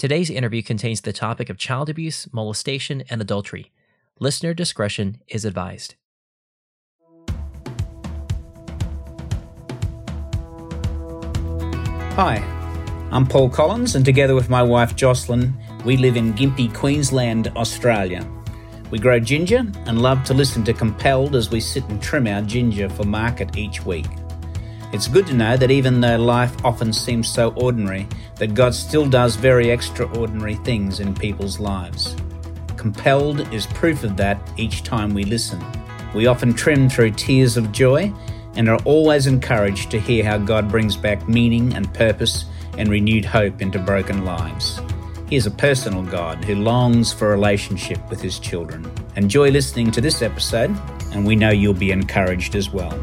Today's interview contains the topic of child abuse, molestation, and adultery. Listener discretion is advised. Hi, I'm Paul Collins, and together with my wife Jocelyn, we live in Gympie, Queensland, Australia. We grow ginger and love to listen to Compelled as we sit and trim our ginger for market each week. It's good to know that even though life often seems so ordinary, that God still does very extraordinary things in people's lives. Compelled is proof of that each time we listen. We often trim through tears of joy and are always encouraged to hear how God brings back meaning and purpose and renewed hope into broken lives. He is a personal God who longs for a relationship with his children. Enjoy listening to this episode, and we know you'll be encouraged as well.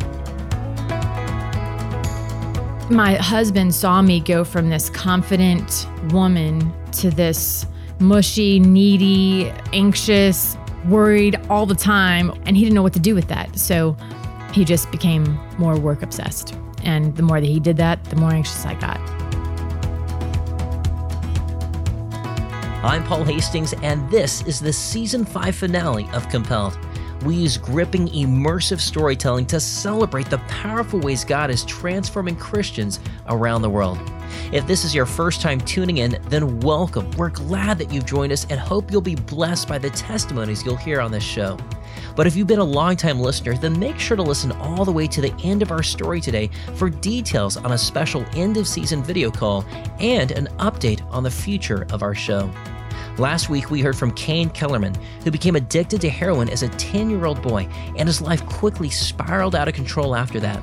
My husband saw me go from this confident woman to this mushy, needy, anxious, worried all the time, and he didn't know what to do with that. So he just became more work obsessed. And the more that he did that, the more anxious I got. I'm Paul Hastings, and this is the season 5 finale of Compelled. We use gripping, immersive storytelling to celebrate the powerful ways God is transforming Christians around the world. If this is your first time tuning in, then welcome. We're glad that you've joined us and hope you'll be blessed by the testimonies you'll hear on this show. But if you've been a longtime listener, then make sure to listen all the way to the end of our story today for details on a special end of season video call and an update on the future of our show. Last week, we heard from Kane Kellerman, who became addicted to heroin as a 10 year old boy, and his life quickly spiraled out of control after that.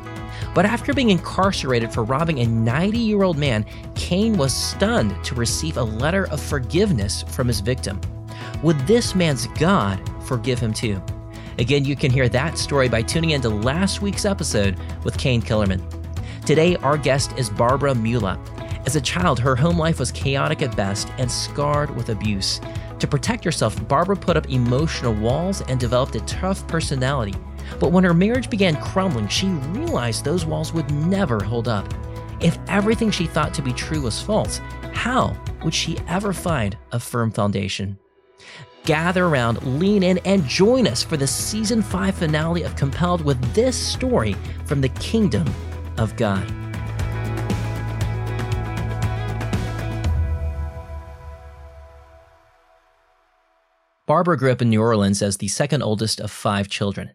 But after being incarcerated for robbing a 90 year old man, Kane was stunned to receive a letter of forgiveness from his victim. Would this man's God forgive him too? Again, you can hear that story by tuning into last week's episode with Kane Kellerman. Today, our guest is Barbara Mula. As a child, her home life was chaotic at best and scarred with abuse. To protect herself, Barbara put up emotional walls and developed a tough personality. But when her marriage began crumbling, she realized those walls would never hold up. If everything she thought to be true was false, how would she ever find a firm foundation? Gather around, lean in, and join us for the season 5 finale of Compelled with this story from the kingdom of God. Barbara grew up in New Orleans as the second oldest of five children.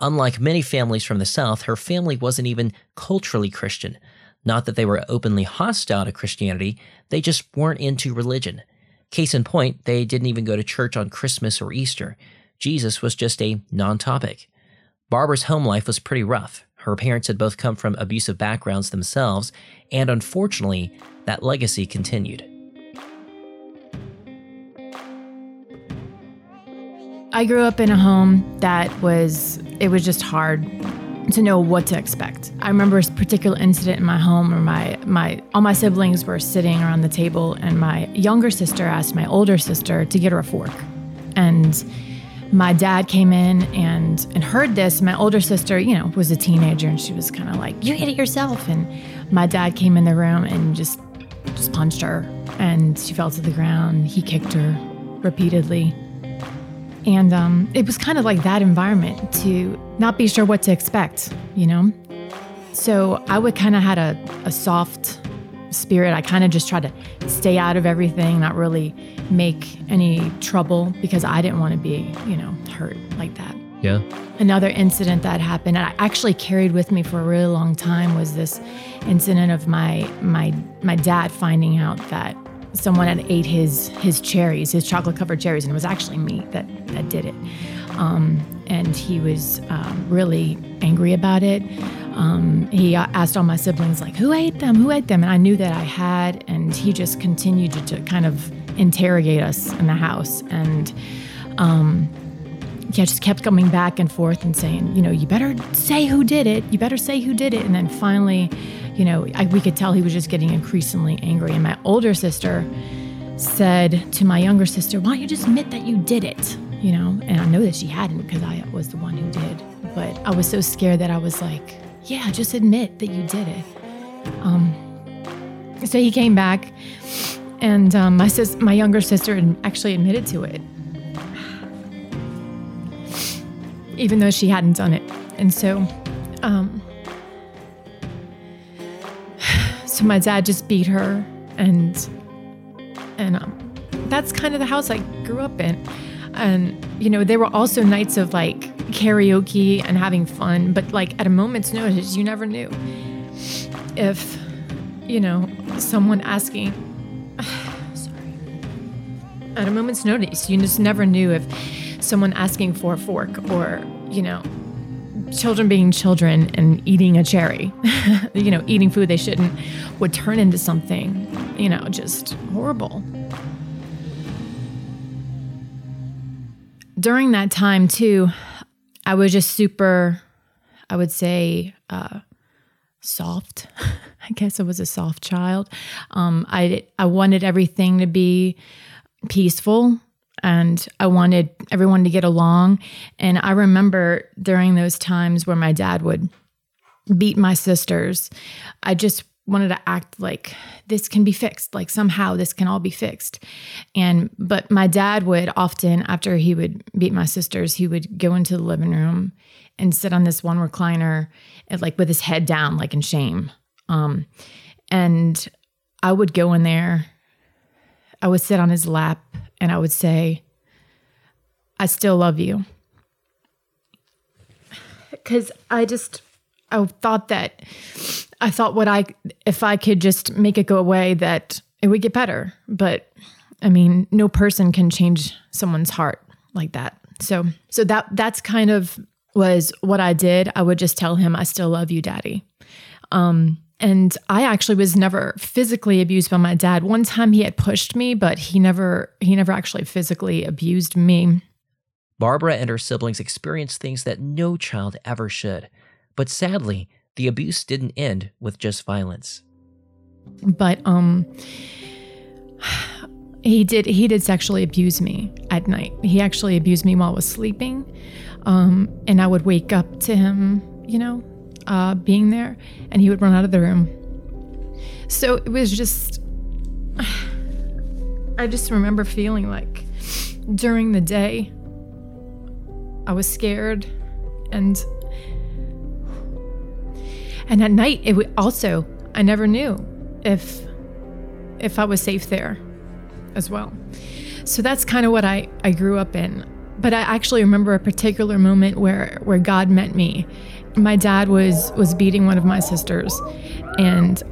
Unlike many families from the South, her family wasn't even culturally Christian. Not that they were openly hostile to Christianity, they just weren't into religion. Case in point, they didn't even go to church on Christmas or Easter. Jesus was just a non topic. Barbara's home life was pretty rough. Her parents had both come from abusive backgrounds themselves, and unfortunately, that legacy continued. I grew up in a home that was, it was just hard to know what to expect. I remember a particular incident in my home where my, my, all my siblings were sitting around the table and my younger sister asked my older sister to get her a fork. And my dad came in and, and heard this. My older sister, you know, was a teenager and she was kind of like, you hit it yourself. And my dad came in the room and just, just punched her and she fell to the ground. He kicked her repeatedly. And um, it was kind of like that environment to not be sure what to expect, you know? So I would kind of had a, a soft spirit. I kind of just tried to stay out of everything, not really make any trouble because I didn't want to be, you know, hurt like that. Yeah. Another incident that happened, and I actually carried with me for a really long time, was this incident of my my my dad finding out that someone had ate his his cherries, his chocolate covered cherries, and it was actually me that that did it. Um, and he was um, really angry about it. Um, he asked all my siblings like, "Who ate them? Who ate them?" And I knew that I had, and he just continued to, to kind of interrogate us in the house, and um, yeah, just kept coming back and forth and saying, you know, you better say who did it. You better say who did it. And then finally, you know, I, we could tell he was just getting increasingly angry. And my older sister said to my younger sister, Why don't you just admit that you did it? You know, and I know that she hadn't because I was the one who did. But I was so scared that I was like, Yeah, just admit that you did it. Um, so he came back And um, my sis, my younger sister, actually admitted to it, even though she hadn't done it. And so, um, my dad just beat her, and and um, that's kind of the house I grew up in. And you know, there were also nights of like karaoke and having fun, but like at a moment's notice, you never knew if you know someone asking sorry at a moment's notice you just never knew if someone asking for a fork or you know children being children and eating a cherry you know eating food they shouldn't would turn into something you know just horrible. During that time too i was just super i would say uh, soft. I guess I was a soft child. Um, I I wanted everything to be peaceful, and I wanted everyone to get along. And I remember during those times where my dad would beat my sisters, I just wanted to act like this can be fixed like somehow this can all be fixed and but my dad would often after he would beat my sisters he would go into the living room and sit on this one recliner and like with his head down like in shame um, and I would go in there, I would sit on his lap, and I would say, I still love you. Because I just, I thought that, I thought what I, if I could just make it go away, that it would get better. But I mean, no person can change someone's heart like that. So, so that, that's kind of was what I did. I would just tell him, I still love you, daddy. Um, and I actually was never physically abused by my dad. One time he had pushed me, but he never he never actually physically abused me. Barbara and her siblings experienced things that no child ever should. But sadly, the abuse didn't end with just violence. But um he did he did sexually abuse me at night. He actually abused me while I was sleeping. Um and I would wake up to him, you know, uh, being there, and he would run out of the room. So it was just, I just remember feeling like during the day, I was scared, and and at night it would also I never knew if if I was safe there as well. So that's kind of what I I grew up in. But I actually remember a particular moment where where God met me my dad was was beating one of my sisters and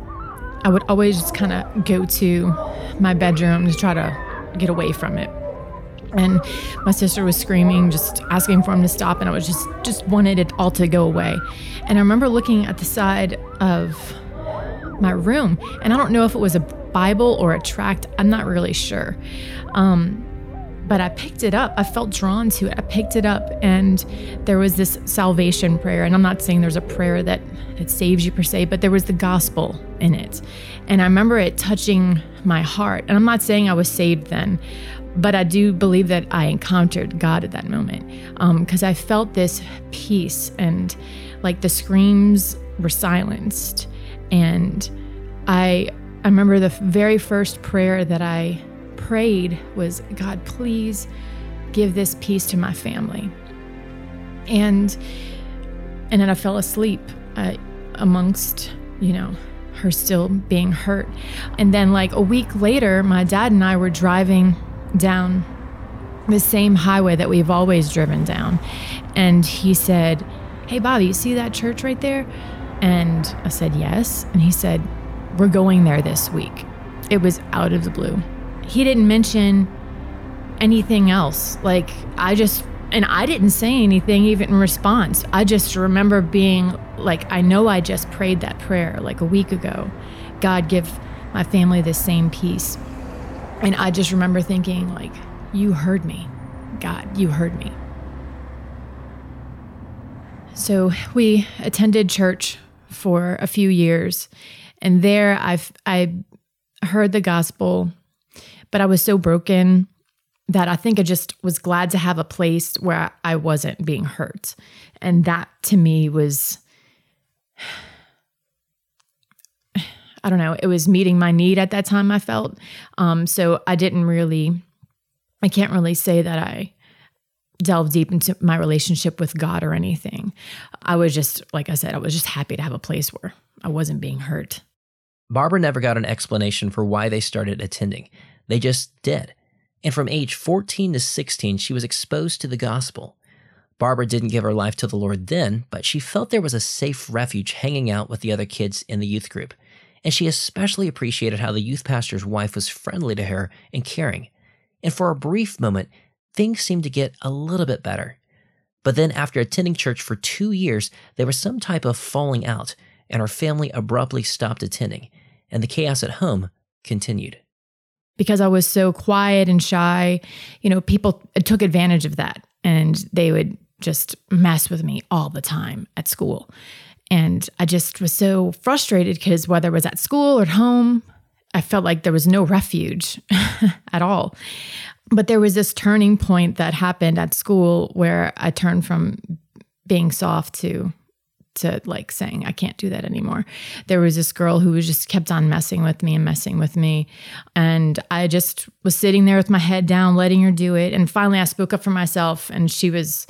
I would always just kind of go to my bedroom to try to get away from it. And my sister was screaming, just asking for him to stop, and I was just just wanted it all to go away. And I remember looking at the side of my room, and I don't know if it was a Bible or a tract. I'm not really sure. Um, but I picked it up. I felt drawn to it. I picked it up, and there was this salvation prayer. And I'm not saying there's a prayer that, that saves you per se, but there was the gospel in it. And I remember it touching my heart. And I'm not saying I was saved then, but I do believe that I encountered God at that moment because um, I felt this peace and like the screams were silenced. And I, I remember the very first prayer that I prayed was, God, please give this peace to my family. And and then I fell asleep uh, amongst, you know, her still being hurt. And then like a week later, my dad and I were driving down the same highway that we've always driven down. And he said, Hey, Bobby, you see that church right there? And I said, Yes. And he said, We're going there this week. It was out of the blue he didn't mention anything else. Like, I just, and I didn't say anything even in response. I just remember being like, I know I just prayed that prayer like a week ago. God, give my family the same peace. And I just remember thinking, like, you heard me. God, you heard me. So we attended church for a few years. And there I've I heard the gospel but I was so broken that I think I just was glad to have a place where I wasn't being hurt. And that to me was I don't know, it was meeting my need at that time, I felt. Um, so I didn't really, I can't really say that I delved deep into my relationship with God or anything. I was just, like I said, I was just happy to have a place where I wasn't being hurt. Barbara never got an explanation for why they started attending. They just did. And from age 14 to 16, she was exposed to the gospel. Barbara didn't give her life to the Lord then, but she felt there was a safe refuge hanging out with the other kids in the youth group. And she especially appreciated how the youth pastor's wife was friendly to her and caring. And for a brief moment, things seemed to get a little bit better. But then, after attending church for two years, there was some type of falling out, and her family abruptly stopped attending, and the chaos at home continued. Because I was so quiet and shy, you know, people took advantage of that and they would just mess with me all the time at school. And I just was so frustrated because whether it was at school or at home, I felt like there was no refuge at all. But there was this turning point that happened at school where I turned from being soft to to like saying I can't do that anymore. There was this girl who was just kept on messing with me and messing with me and I just was sitting there with my head down letting her do it and finally I spoke up for myself and she was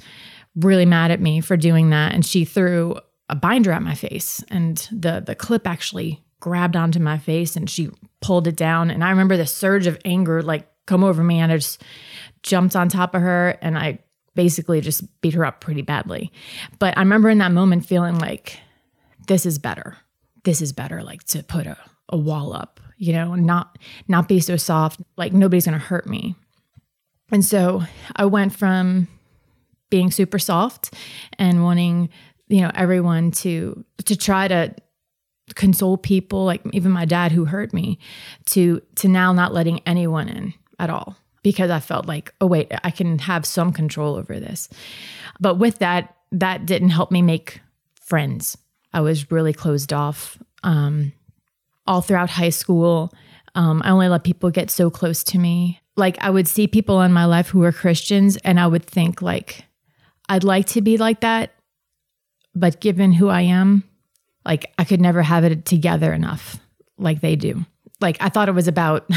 really mad at me for doing that. And she threw a binder at my face, and the the clip actually grabbed onto my face, and she pulled it down. And I remember the surge of anger like come over me, and I just jumped on top of her, and I basically just beat her up pretty badly. But I remember in that moment feeling like this is better. This is better. Like to put a, a wall up, you know, not not be so soft. Like nobody's gonna hurt me. And so I went from being super soft and wanting you know everyone to to try to console people like even my dad who hurt me to to now not letting anyone in at all because I felt like oh wait I can have some control over this. But with that that didn't help me make friends. I was really closed off um, all throughout high school. Um, I only let people get so close to me. Like I would see people in my life who were Christians and I would think like I'd like to be like that, but given who I am, like I could never have it together enough like they do. Like I thought it was about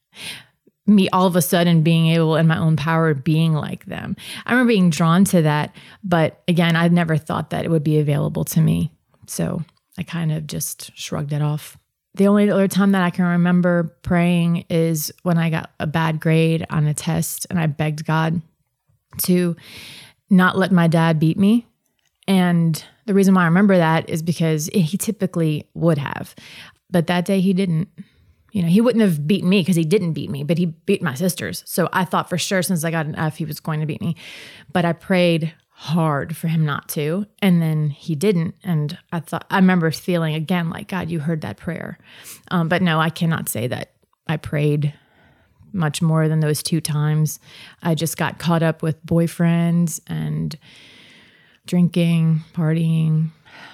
me all of a sudden being able in my own power being like them. I remember being drawn to that, but again, I'd never thought that it would be available to me. So I kind of just shrugged it off. The only other time that I can remember praying is when I got a bad grade on a test and I begged God to not let my dad beat me. And the reason why I remember that is because he typically would have. But that day he didn't. You know, he wouldn't have beaten me because he didn't beat me, but he beat my sisters. So I thought for sure since I got an F, he was going to beat me. But I prayed hard for him not to. And then he didn't. And I thought, I remember feeling again like, God, you heard that prayer. Um, but no, I cannot say that I prayed much more than those two times. I just got caught up with boyfriends and drinking, partying,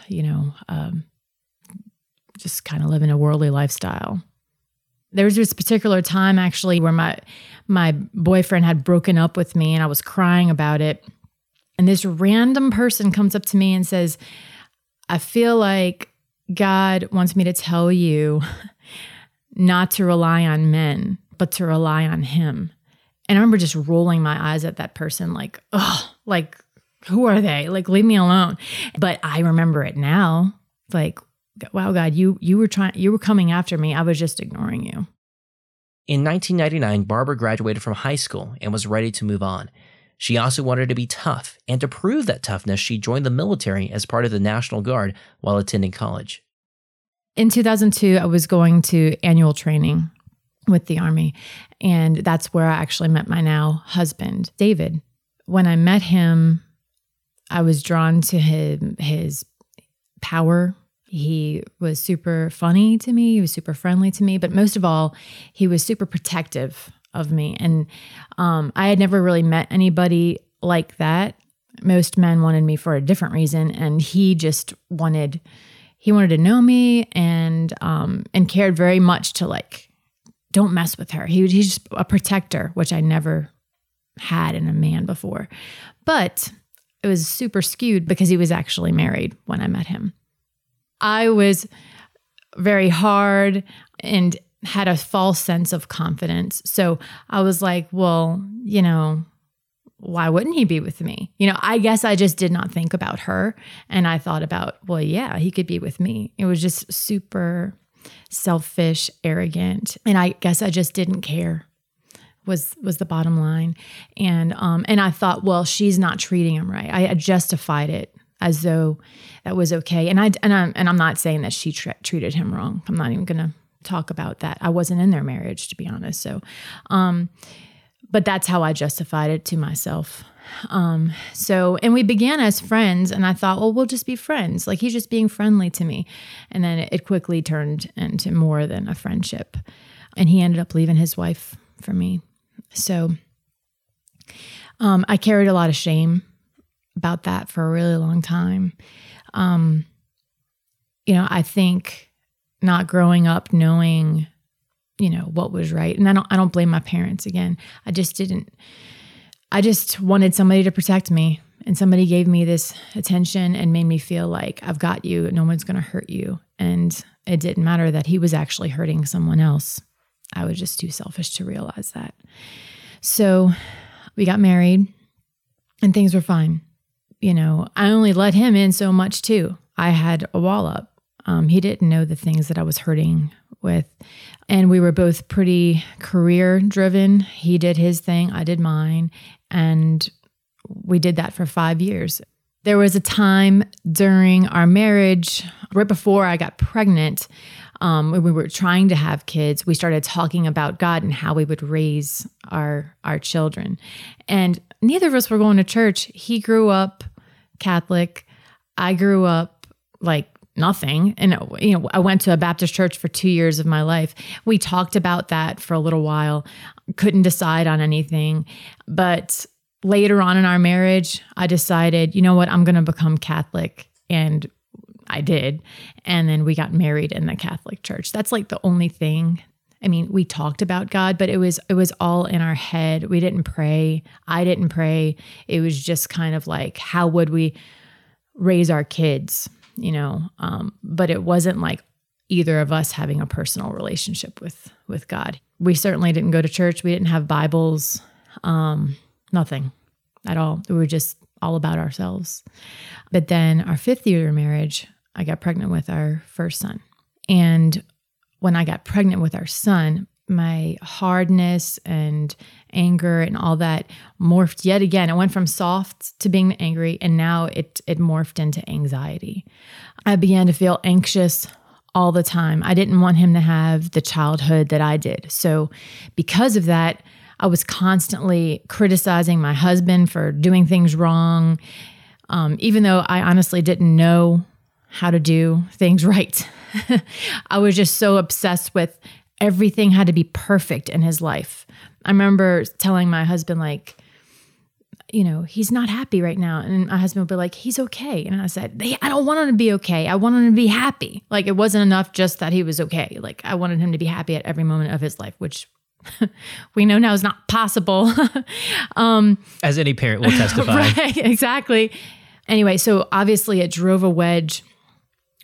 you know, um, just kind of living a worldly lifestyle. There was this particular time actually where my my boyfriend had broken up with me and I was crying about it. And this random person comes up to me and says, I feel like God wants me to tell you not to rely on men but to rely on him. And I remember just rolling my eyes at that person, like, oh, like, who are they? Like, leave me alone. But I remember it now. Like, wow, God, you you were trying you were coming after me. I was just ignoring you. In 1999, Barbara graduated from high school and was ready to move on. She also wanted to be tough, and to prove that toughness, she joined the military as part of the National Guard while attending college. In 2002, I was going to annual training with the army. And that's where I actually met my now husband, David. When I met him, I was drawn to him, his power. He was super funny to me. He was super friendly to me. But most of all, he was super protective of me. And um, I had never really met anybody like that. Most men wanted me for a different reason. And he just wanted, he wanted to know me and um, and cared very much to like don't mess with her. He, he's just a protector, which I never had in a man before. But it was super skewed because he was actually married when I met him. I was very hard and had a false sense of confidence. So I was like, well, you know, why wouldn't he be with me? You know, I guess I just did not think about her. And I thought about, well, yeah, he could be with me. It was just super selfish, arrogant. And I guess I just didn't care was was the bottom line. And um and I thought, well, she's not treating him right. I justified it as though that was okay. And I and I'm and I'm not saying that she tra- treated him wrong. I'm not even going to talk about that. I wasn't in their marriage to be honest. So um but that's how I justified it to myself. Um, so, and we began as friends, and I thought, well, we'll just be friends. Like he's just being friendly to me. And then it, quickly turned into more than a friendship. And he ended up leaving his wife for me. So, um, I carried a lot of shame about that for a really long time. Um, you know, I think not growing up knowing you know what was right and i don't i don't blame my parents again. I just didn't i just wanted somebody to protect me and somebody gave me this attention and made me feel like i've got you. No one's going to hurt you. And it didn't matter that he was actually hurting someone else. I was just too selfish to realize that. So we got married and things were fine you know i only let him in so much too i had a wall up um, he didn't know the things that i was hurting with and we were both pretty career driven. He did his thing, I did mine. And we did that for five years. There was a time during our marriage, right before I got pregnant, um, when we were trying to have kids, we started talking about God and how we would raise our our children. And neither of us were going to church. He grew up Catholic. I grew up like nothing. And, you know, I went to a Baptist church for two years of my life. We talked about that for a little while, couldn't decide on anything. But later on in our marriage, I decided, you know what, I'm going to become Catholic. And I did. And then we got married in the Catholic church. That's like the only thing. I mean, we talked about God, but it was it was all in our head. We didn't pray. I didn't pray. It was just kind of like how would we raise our kids? you know um, but it wasn't like either of us having a personal relationship with with god we certainly didn't go to church we didn't have bibles um, nothing at all we were just all about ourselves but then our fifth year of marriage i got pregnant with our first son and when i got pregnant with our son my hardness and anger and all that morphed yet again. It went from soft to being angry, and now it it morphed into anxiety. I began to feel anxious all the time. I didn't want him to have the childhood that I did. So, because of that, I was constantly criticizing my husband for doing things wrong, um, even though I honestly didn't know how to do things right. I was just so obsessed with everything had to be perfect in his life. I remember telling my husband, like, you know, he's not happy right now. And my husband would be like, he's okay. And I said, hey, I don't want him to be okay. I want him to be happy. Like, it wasn't enough just that he was okay. Like, I wanted him to be happy at every moment of his life, which we know now is not possible. um, As any parent will testify. right, exactly. Anyway, so obviously it drove a wedge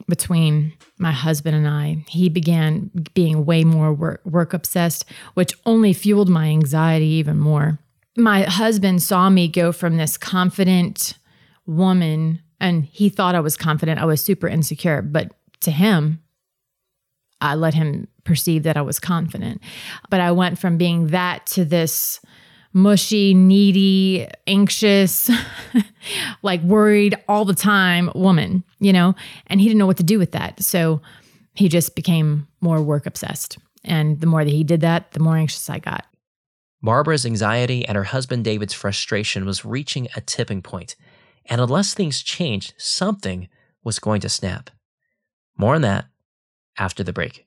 between my husband and I. He began being way more work, work obsessed, which only fueled my anxiety even more. My husband saw me go from this confident woman, and he thought I was confident. I was super insecure, but to him, I let him perceive that I was confident. But I went from being that to this mushy, needy, anxious, like worried all the time woman, you know? And he didn't know what to do with that. So he just became more work obsessed. And the more that he did that, the more anxious I got. Barbara's anxiety and her husband David's frustration was reaching a tipping point, and unless things changed, something was going to snap. More on that after the break.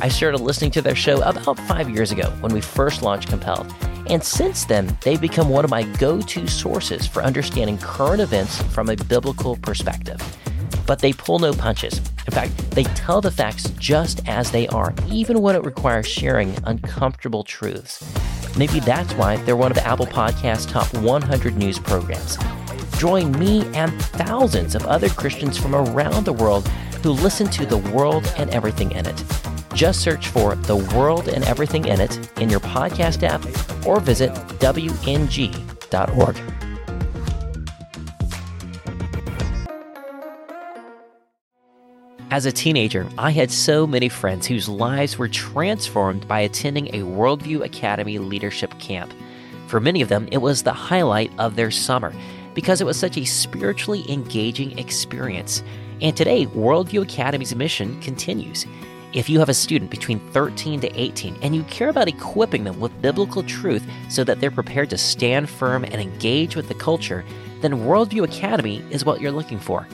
I started listening to their show about five years ago when we first launched Compelled. And since then, they've become one of my go to sources for understanding current events from a biblical perspective. But they pull no punches. In fact, they tell the facts just as they are, even when it requires sharing uncomfortable truths. Maybe that's why they're one of Apple Podcast's top 100 news programs. Join me and thousands of other Christians from around the world who listen to The World and Everything in It. Just search for The World and Everything in It in your podcast app or visit WNG.org. As a teenager, I had so many friends whose lives were transformed by attending a Worldview Academy leadership camp. For many of them, it was the highlight of their summer because it was such a spiritually engaging experience. And today, Worldview Academy's mission continues. If you have a student between 13 to 18 and you care about equipping them with biblical truth so that they're prepared to stand firm and engage with the culture, then Worldview Academy is what you're looking for.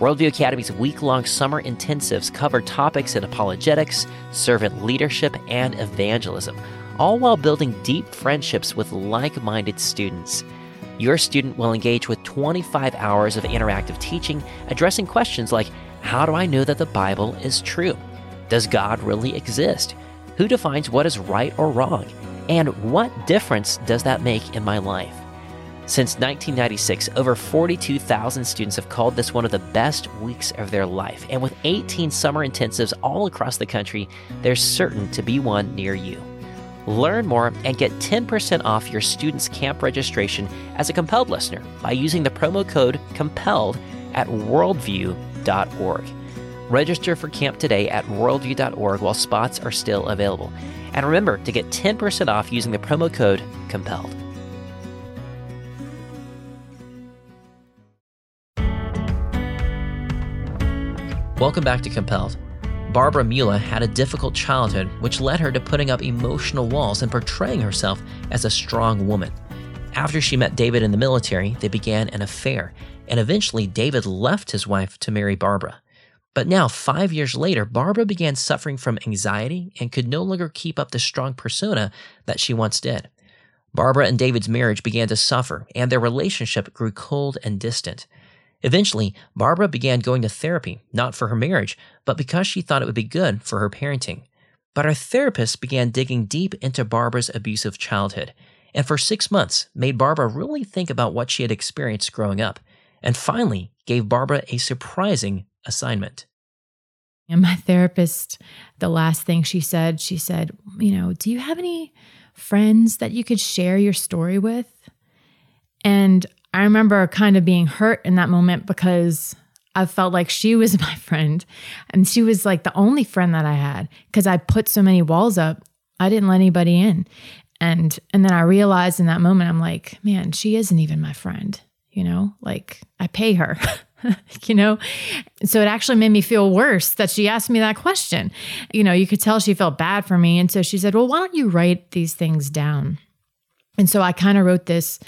Worldview Academy's week long summer intensives cover topics in apologetics, servant leadership, and evangelism, all while building deep friendships with like minded students. Your student will engage with 25 hours of interactive teaching addressing questions like How do I know that the Bible is true? Does God really exist? Who defines what is right or wrong? And what difference does that make in my life? Since 1996, over 42,000 students have called this one of the best weeks of their life. And with 18 summer intensives all across the country, there's certain to be one near you. Learn more and get 10% off your student's camp registration as a compelled listener by using the promo code COMPELLED at worldview.org. Register for camp today at worldview.org while spots are still available. And remember to get 10% off using the promo code COMPELLED. Welcome back to Compelled. Barbara Mula had a difficult childhood, which led her to putting up emotional walls and portraying herself as a strong woman. After she met David in the military, they began an affair, and eventually David left his wife to marry Barbara. But now, five years later, Barbara began suffering from anxiety and could no longer keep up the strong persona that she once did. Barbara and David's marriage began to suffer, and their relationship grew cold and distant. Eventually, Barbara began going to therapy, not for her marriage, but because she thought it would be good for her parenting. But her therapist began digging deep into Barbara's abusive childhood, and for six months made Barbara really think about what she had experienced growing up, and finally gave Barbara a surprising assignment. And my therapist, the last thing she said, she said, You know, do you have any friends that you could share your story with? And I remember kind of being hurt in that moment because I felt like she was my friend and she was like the only friend that I had because I put so many walls up. I didn't let anybody in. And and then I realized in that moment I'm like, man, she isn't even my friend, you know? Like I pay her. you know? So it actually made me feel worse that she asked me that question. You know, you could tell she felt bad for me. And so she said, Well, why don't you write these things down? And so I kind of wrote this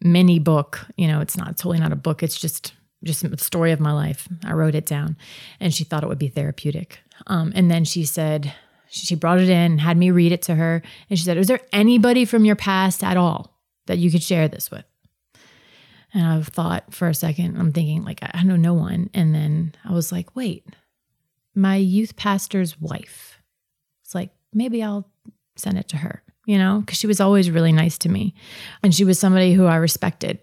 mini book. You know, it's not totally not a book. It's just just a story of my life. I wrote it down, and she thought it would be therapeutic. Um, and then she said she brought it in, had me read it to her, and she said, "Is there anybody from your past at all that you could share this with?" And I've thought for a second, I'm thinking like I know no one, and then I was like, "Wait, my youth pastor's wife." It's like maybe I'll send it to her you know, because she was always really nice to me and she was somebody who I respected.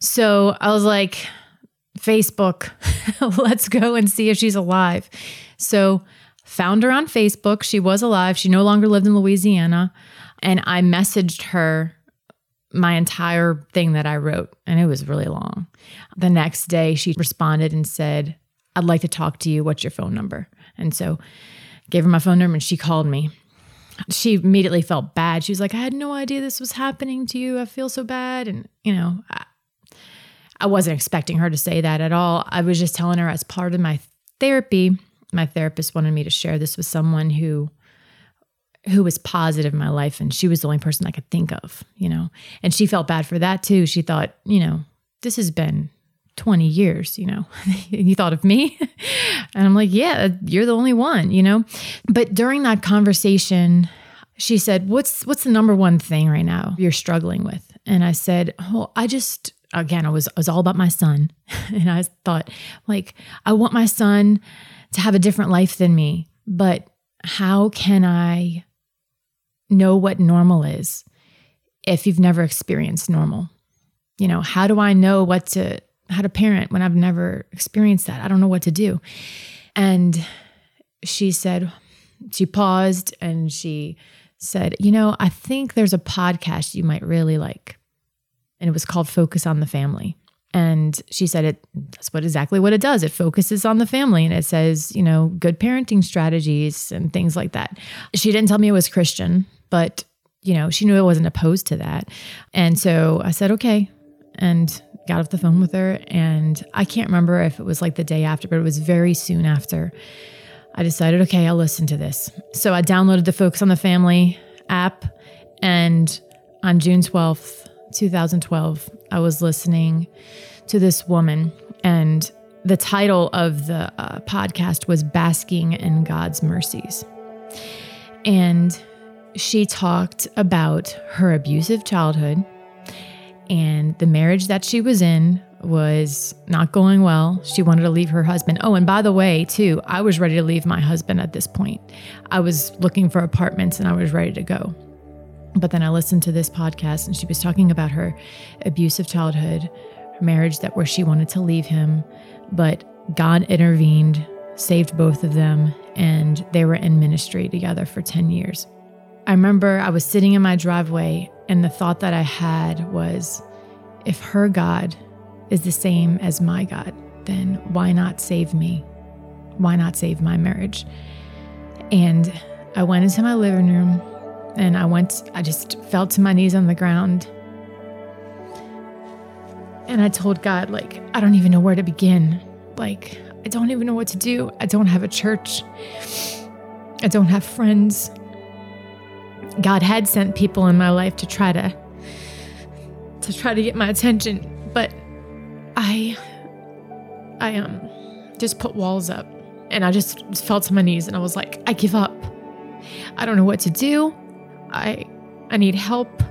So I was like, Facebook, let's go and see if she's alive. So found her on Facebook. She was alive. She no longer lived in Louisiana. And I messaged her my entire thing that I wrote, and it was really long. The next day, she responded and said, I'd like to talk to you. What's your phone number? And so gave her my phone number and she called me she immediately felt bad. She was like, I had no idea this was happening to you. I feel so bad. And, you know, I, I wasn't expecting her to say that at all. I was just telling her as part of my therapy, my therapist wanted me to share this with someone who who was positive in my life and she was the only person I could think of, you know. And she felt bad for that too. She thought, you know, this has been 20 years, you know. you thought of me? and I'm like, yeah, you're the only one, you know. But during that conversation, she said, "What's what's the number one thing right now you're struggling with?" And I said, "Oh, I just again, I was I was all about my son." and I thought, like, I want my son to have a different life than me, but how can I know what normal is if you've never experienced normal? You know, how do I know what to how to parent when I've never experienced that? I don't know what to do. And she said, she paused and she said, You know, I think there's a podcast you might really like. And it was called Focus on the Family. And she said it that's what exactly what it does. It focuses on the family and it says, you know, good parenting strategies and things like that. She didn't tell me it was Christian, but you know, she knew I wasn't opposed to that. And so I said, okay. And got off the phone with her. And I can't remember if it was like the day after, but it was very soon after. I decided, okay, I'll listen to this. So I downloaded the Focus on the Family app. And on June 12th, 2012, I was listening to this woman. And the title of the uh, podcast was Basking in God's Mercies. And she talked about her abusive childhood and the marriage that she was in was not going well. She wanted to leave her husband. Oh, and by the way, too, I was ready to leave my husband at this point. I was looking for apartments and I was ready to go. But then I listened to this podcast and she was talking about her abusive childhood, her marriage that where she wanted to leave him, but God intervened, saved both of them, and they were in ministry together for 10 years. I remember I was sitting in my driveway and the thought that I had was if her God is the same as my God, then why not save me? Why not save my marriage? And I went into my living room and I went, I just fell to my knees on the ground. And I told God, like, I don't even know where to begin. Like, I don't even know what to do. I don't have a church. I don't have friends. God had sent people in my life to try to to try to get my attention, but I I um just put walls up and I just fell to my knees and I was like, I give up. I don't know what to do. I I need help.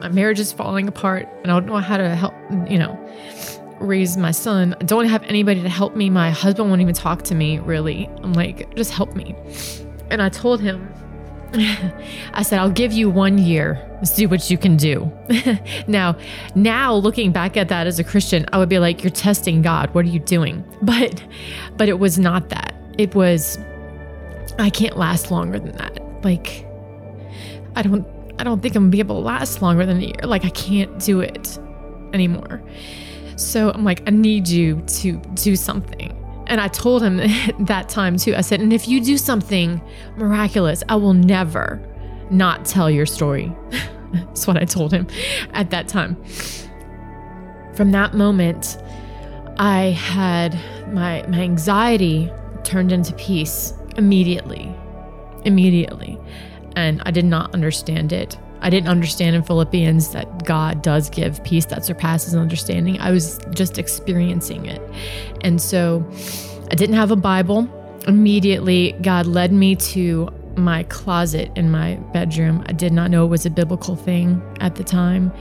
My marriage is falling apart and I don't know how to help, you know, raise my son. I don't have anybody to help me. My husband won't even talk to me, really. I'm like, just help me. And I told him I said, I'll give you one year. See what you can do. now, now looking back at that as a Christian, I would be like, you're testing God. What are you doing? But, but it was not that. It was, I can't last longer than that. Like, I don't, I don't think I'm gonna be able to last longer than a year. Like, I can't do it anymore. So I'm like, I need you to do something. And I told him that time too. I said, and if you do something miraculous, I will never not tell your story. That's what I told him at that time. From that moment, I had my, my anxiety turned into peace immediately. Immediately. And I did not understand it. I didn't understand in Philippians that God does give peace that surpasses understanding. I was just experiencing it. And so I didn't have a Bible. Immediately, God led me to my closet in my bedroom. I did not know it was a biblical thing at the time,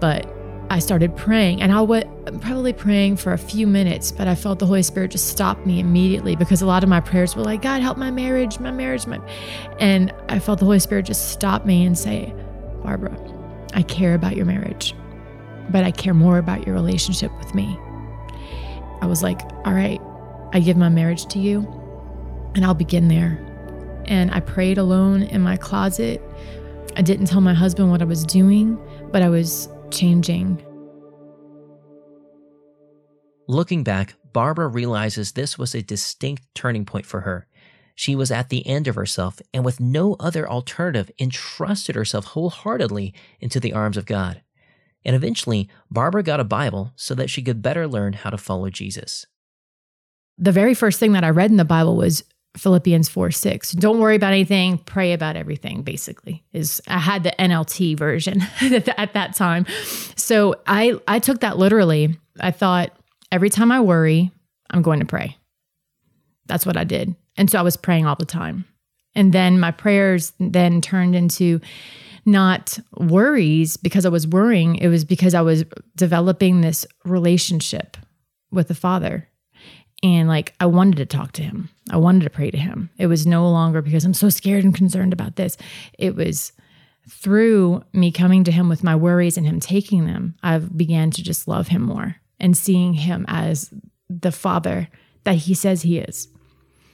but I started praying and I was probably praying for a few minutes, but I felt the Holy Spirit just stop me immediately because a lot of my prayers were like, God, help my marriage, my marriage, my. And I felt the Holy Spirit just stop me and say, Barbara, I care about your marriage, but I care more about your relationship with me. I was like, all right, I give my marriage to you, and I'll begin there. And I prayed alone in my closet. I didn't tell my husband what I was doing, but I was changing. Looking back, Barbara realizes this was a distinct turning point for her. She was at the end of herself and, with no other alternative, entrusted herself wholeheartedly into the arms of God. And eventually, Barbara got a Bible so that she could better learn how to follow Jesus. The very first thing that I read in the Bible was Philippians 4 6. Don't worry about anything, pray about everything, basically. Is I had the NLT version at that time. So I I took that literally. I thought, every time I worry, I'm going to pray. That's what I did. And so I was praying all the time. And then my prayers then turned into not worries because I was worrying. It was because I was developing this relationship with the Father. And like I wanted to talk to him. I wanted to pray to him. It was no longer because I'm so scared and concerned about this. It was through me coming to him with my worries and him taking them, I began to just love him more and seeing him as the father that he says he is.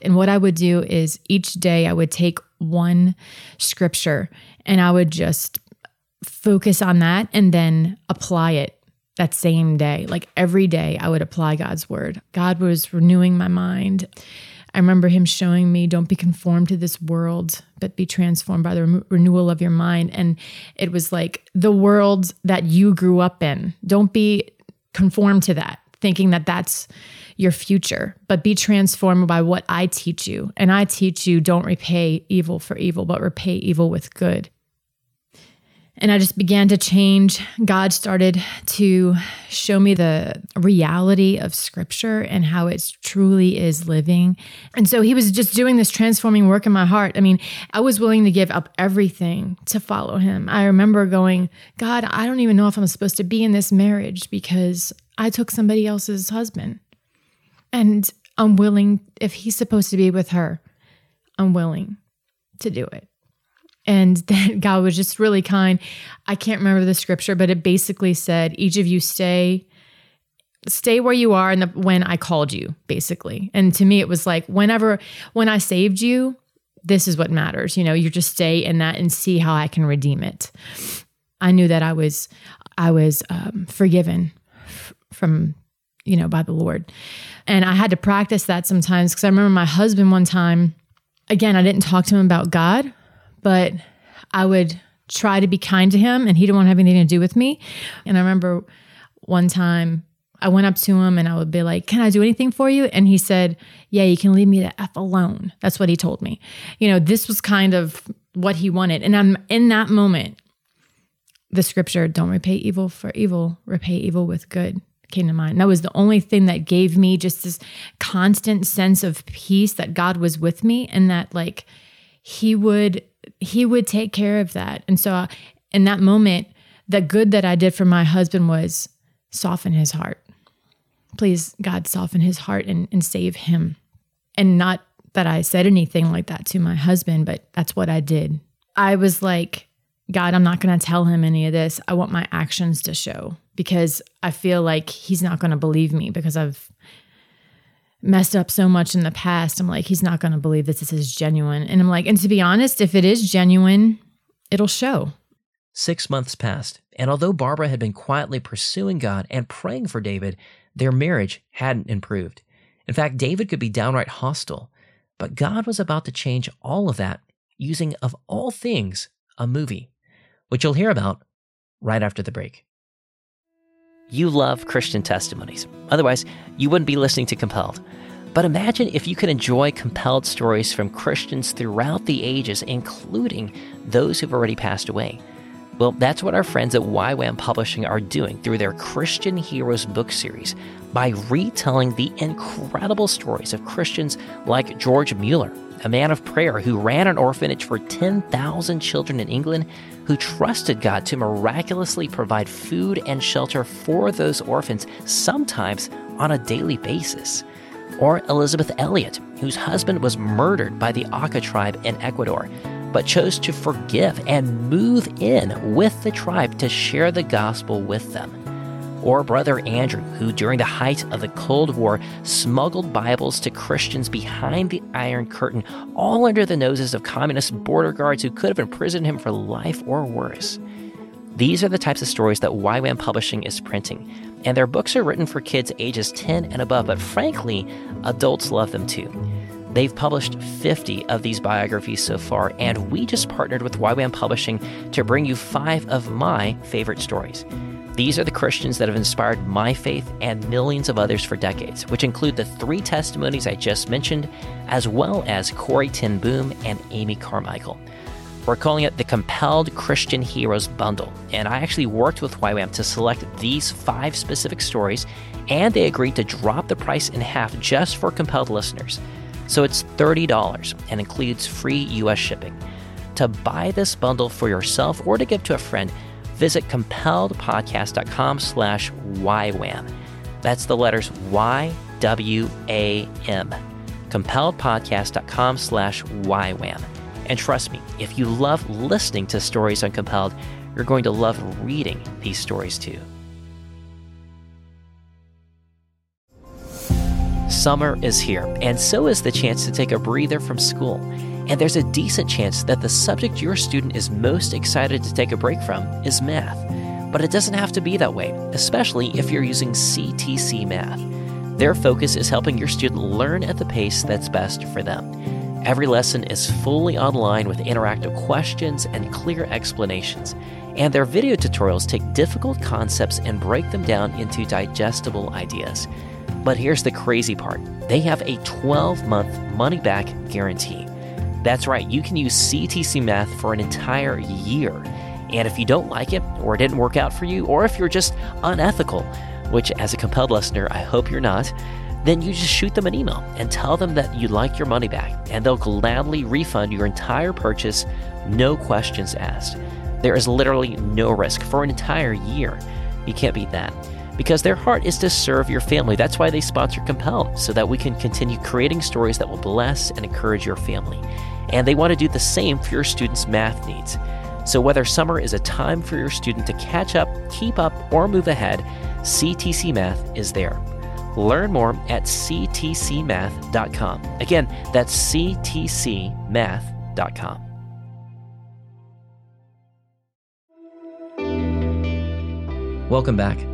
And what I would do is each day I would take one scripture and I would just focus on that and then apply it that same day. Like every day, I would apply God's word. God was renewing my mind. I remember him showing me, don't be conformed to this world, but be transformed by the re- renewal of your mind. And it was like the world that you grew up in. Don't be conformed to that, thinking that that's your future, but be transformed by what I teach you. And I teach you don't repay evil for evil, but repay evil with good. And I just began to change. God started to show me the reality of scripture and how it truly is living. And so he was just doing this transforming work in my heart. I mean, I was willing to give up everything to follow him. I remember going, God, I don't even know if I'm supposed to be in this marriage because I took somebody else's husband. And I'm willing, if he's supposed to be with her, I'm willing to do it. And then God was just really kind. I can't remember the scripture, but it basically said, each of you stay stay where you are and when I called you, basically. And to me, it was like, whenever, when I saved you, this is what matters. You know, you just stay in that and see how I can redeem it. I knew that I was, I was um, forgiven f- from, you know, by the Lord. And I had to practice that sometimes because I remember my husband one time, again, I didn't talk to him about God, but I would try to be kind to him and he didn't want to have anything to do with me. And I remember one time I went up to him and I would be like, Can I do anything for you? And he said, Yeah, you can leave me the F alone. That's what he told me. You know, this was kind of what he wanted. And I'm in that moment, the scripture, don't repay evil for evil, repay evil with good came to mind. That was the only thing that gave me just this constant sense of peace that God was with me and that like he would he would take care of that. And so in that moment, the good that I did for my husband was soften his heart. Please, God, soften his heart and, and save him. And not that I said anything like that to my husband, but that's what I did. I was like, God, I'm not going to tell him any of this. I want my actions to show because I feel like he's not going to believe me because I've messed up so much in the past. I'm like, he's not going to believe that this is genuine. And I'm like, and to be honest, if it is genuine, it'll show. Six months passed, and although Barbara had been quietly pursuing God and praying for David, their marriage hadn't improved. In fact, David could be downright hostile. But God was about to change all of that using, of all things, a movie, which you'll hear about right after the break. You love Christian testimonies. Otherwise, you wouldn't be listening to Compelled. But imagine if you could enjoy compelled stories from Christians throughout the ages, including those who've already passed away. Well, that's what our friends at YWAM Publishing are doing through their Christian Heroes book series by retelling the incredible stories of Christians like George Mueller, a man of prayer who ran an orphanage for 10,000 children in England, who trusted God to miraculously provide food and shelter for those orphans, sometimes on a daily basis. Or Elisabeth Elliot, whose husband was murdered by the Auca tribe in Ecuador, but chose to forgive and move in with the tribe to share the gospel with them or Brother Andrew, who during the height of the Cold War smuggled Bibles to Christians behind the Iron Curtain, all under the noses of communist border guards who could have imprisoned him for life or worse. These are the types of stories that YWAM Publishing is printing, and their books are written for kids ages 10 and above, but frankly, adults love them too. They've published 50 of these biographies so far, and we just partnered with YWAM Publishing to bring you five of my favorite stories. These are the Christians that have inspired my faith and millions of others for decades, which include the three testimonies I just mentioned, as well as Corrie ten Boom and Amy Carmichael. We're calling it the Compelled Christian Heroes Bundle, and I actually worked with YWAM to select these five specific stories, and they agreed to drop the price in half just for Compelled listeners. So it's $30 and includes free US shipping. To buy this bundle for yourself or to give to a friend, visit compelledpodcast.com slash YWAM. That's the letters Y-W-A-M. compelledpodcast.com slash YWAM. And trust me, if you love listening to stories on Compelled, you're going to love reading these stories too. Summer is here, and so is the chance to take a breather from school. And there's a decent chance that the subject your student is most excited to take a break from is math. But it doesn't have to be that way, especially if you're using CTC Math. Their focus is helping your student learn at the pace that's best for them. Every lesson is fully online with interactive questions and clear explanations. And their video tutorials take difficult concepts and break them down into digestible ideas. But here's the crazy part they have a 12 month money back guarantee. That's right, you can use CTC Math for an entire year. And if you don't like it, or it didn't work out for you, or if you're just unethical, which as a compelled listener, I hope you're not, then you just shoot them an email and tell them that you'd like your money back, and they'll gladly refund your entire purchase, no questions asked. There is literally no risk for an entire year. You can't beat that. Because their heart is to serve your family. That's why they sponsor Compelled, so that we can continue creating stories that will bless and encourage your family. And they want to do the same for your students' math needs. So, whether summer is a time for your student to catch up, keep up, or move ahead, CTC Math is there. Learn more at ctcmath.com. Again, that's ctcmath.com. Welcome back.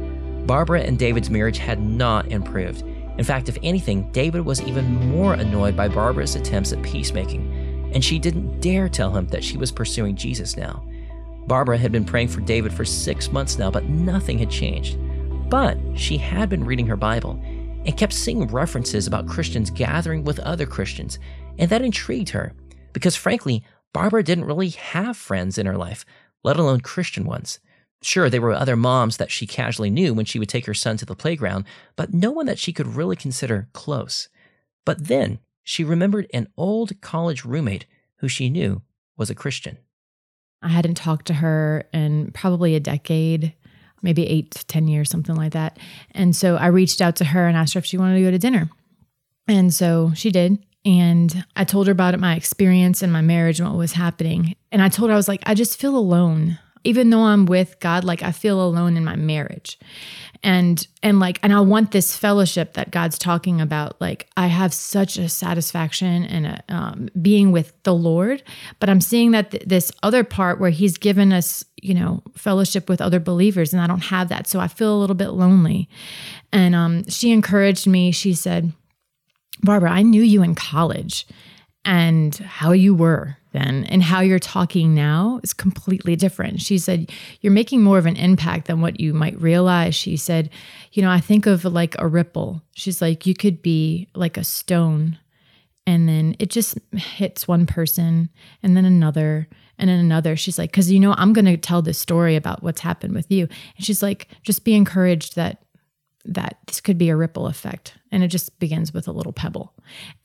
Barbara and David's marriage had not improved. In fact, if anything, David was even more annoyed by Barbara's attempts at peacemaking, and she didn't dare tell him that she was pursuing Jesus now. Barbara had been praying for David for six months now, but nothing had changed. But she had been reading her Bible and kept seeing references about Christians gathering with other Christians, and that intrigued her because, frankly, Barbara didn't really have friends in her life, let alone Christian ones. Sure, there were other moms that she casually knew when she would take her son to the playground, but no one that she could really consider close. But then she remembered an old college roommate who she knew was a Christian. I hadn't talked to her in probably a decade, maybe eight to 10 years, something like that. And so I reached out to her and asked her if she wanted to go to dinner. And so she did. And I told her about it, my experience and my marriage and what was happening. And I told her, I was like, I just feel alone even though I'm with God, like I feel alone in my marriage. And and like and I want this fellowship that God's talking about. Like I have such a satisfaction and um, being with the Lord, but I'm seeing that th- this other part where He's given us, you know, fellowship with other believers, and I don't have that, so I feel a little bit lonely. And um, she encouraged me. She said, "Barbara, I knew you in college, and how you were." And how you're talking now is completely different. She said, You're making more of an impact than what you might realize. She said, You know, I think of like a ripple. She's like, You could be like a stone, and then it just hits one person, and then another, and then another. She's like, Because, you know, I'm going to tell this story about what's happened with you. And she's like, Just be encouraged that that this could be a ripple effect and it just begins with a little pebble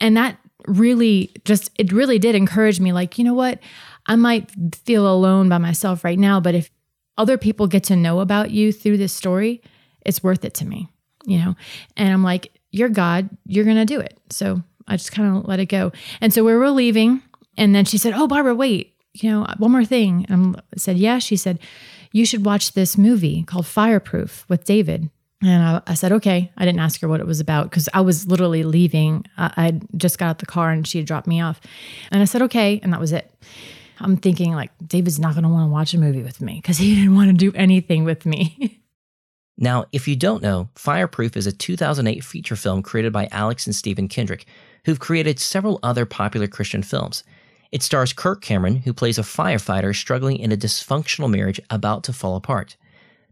and that really just it really did encourage me like you know what? I might feel alone by myself right now but if other people get to know about you through this story it's worth it to me you know? And i'm like you're god. You're gonna do it. So i just kind of let it go. And so we were leaving and then she said oh barbara wait. You know one more thing. And i said yeah. She said you should watch this movie called fireproof with david and I, I, said, okay. I didn't ask her what it was about because I was literally leaving. I, I just got out the car and she had dropped me off. And I said, okay. And that was it. I'm thinking, like, David's not going to want to watch a movie with me because he didn't want to do anything with me. now, if you don't know, Fireproof is a 2008 feature film created by Alex and Stephen Kendrick, who've created several other popular Christian films. It stars Kirk Cameron, who plays a firefighter struggling in a dysfunctional marriage about to fall apart.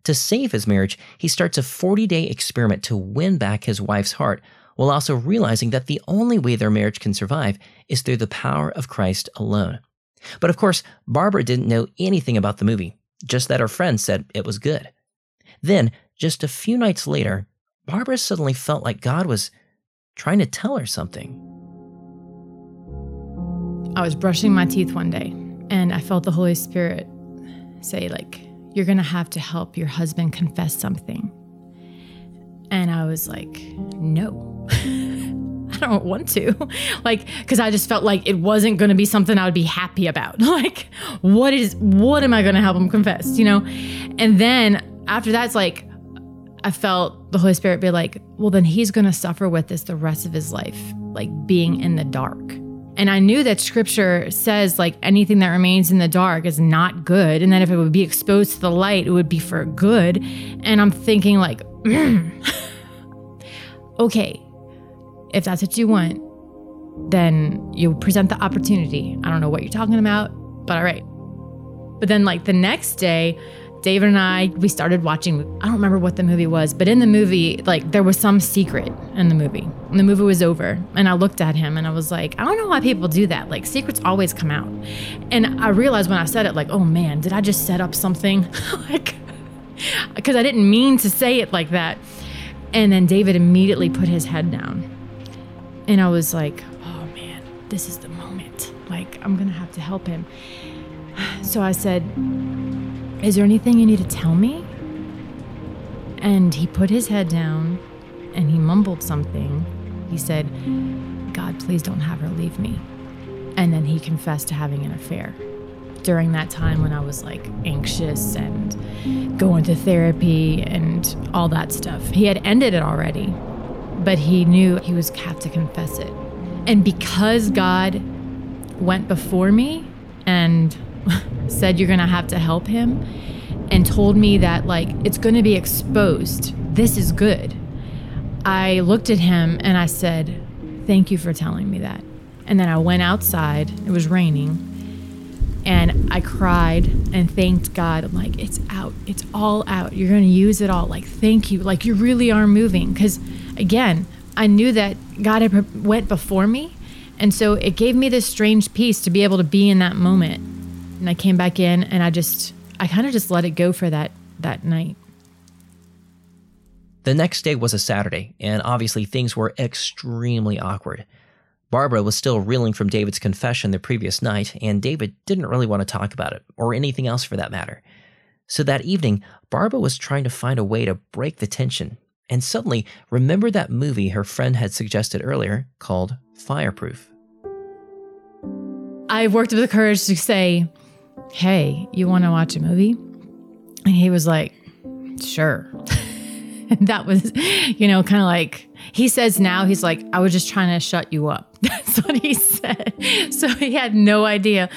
To save his marriage, he starts a 40 day experiment to win back his wife's heart, while also realizing that the only way their marriage can survive is through the power of Christ alone. But of course, Barbara didn't know anything about the movie, just that her friend said it was good. Then, just a few nights later, Barbara suddenly felt like God was trying to tell her something. I was brushing my teeth one day and I felt the Holy Spirit say, like, you're going to have to help your husband confess something. And I was like, no, I don't want to. like, because I just felt like it wasn't going to be something I would be happy about. like, what is, what am I going to help him confess, you know? And then after that, it's like, I felt the Holy Spirit be like, well, then he's going to suffer with this the rest of his life, like being in the dark. And I knew that scripture says like anything that remains in the dark is not good. And that if it would be exposed to the light, it would be for good. And I'm thinking, like, okay, if that's what you want, then you present the opportunity. I don't know what you're talking about, but all right. But then, like, the next day, David and I, we started watching. I don't remember what the movie was, but in the movie, like there was some secret in the movie. And the movie was over, and I looked at him and I was like, I don't know why people do that. Like secrets always come out. And I realized when I said it, like, oh man, did I just set up something? like, because I didn't mean to say it like that. And then David immediately put his head down, and I was like, oh man, this is the moment. Like I'm gonna have to help him. So I said is there anything you need to tell me? And he put his head down and he mumbled something. He said, God, please don't have her leave me. And then he confessed to having an affair. During that time when I was like anxious and going to therapy and all that stuff, he had ended it already, but he knew he was have to confess it. And because God went before me and said you're going to have to help him and told me that like it's going to be exposed. This is good. I looked at him and I said, "Thank you for telling me that." And then I went outside. It was raining. And I cried and thanked God. I'm like, it's out. It's all out. You're going to use it all. Like, thank you. Like, you really are moving. Because, again, I knew that God had went before me. And so it gave me this strange peace to be able to be in that moment and I came back in and I just I kind of just let it go for that that night. The next day was a Saturday, and obviously things were extremely awkward. Barbara was still reeling from David's confession the previous night, and David didn't really want to talk about it, or anything else for that matter. So that evening, Barbara was trying to find a way to break the tension, and suddenly remembered that movie her friend had suggested earlier called Fireproof. I worked up the courage to say, hey, you want to watch a movie? And he was like, sure. that was, you know, kind of like, he says now, he's like, I was just trying to shut you up. That's what he said. So he had no idea.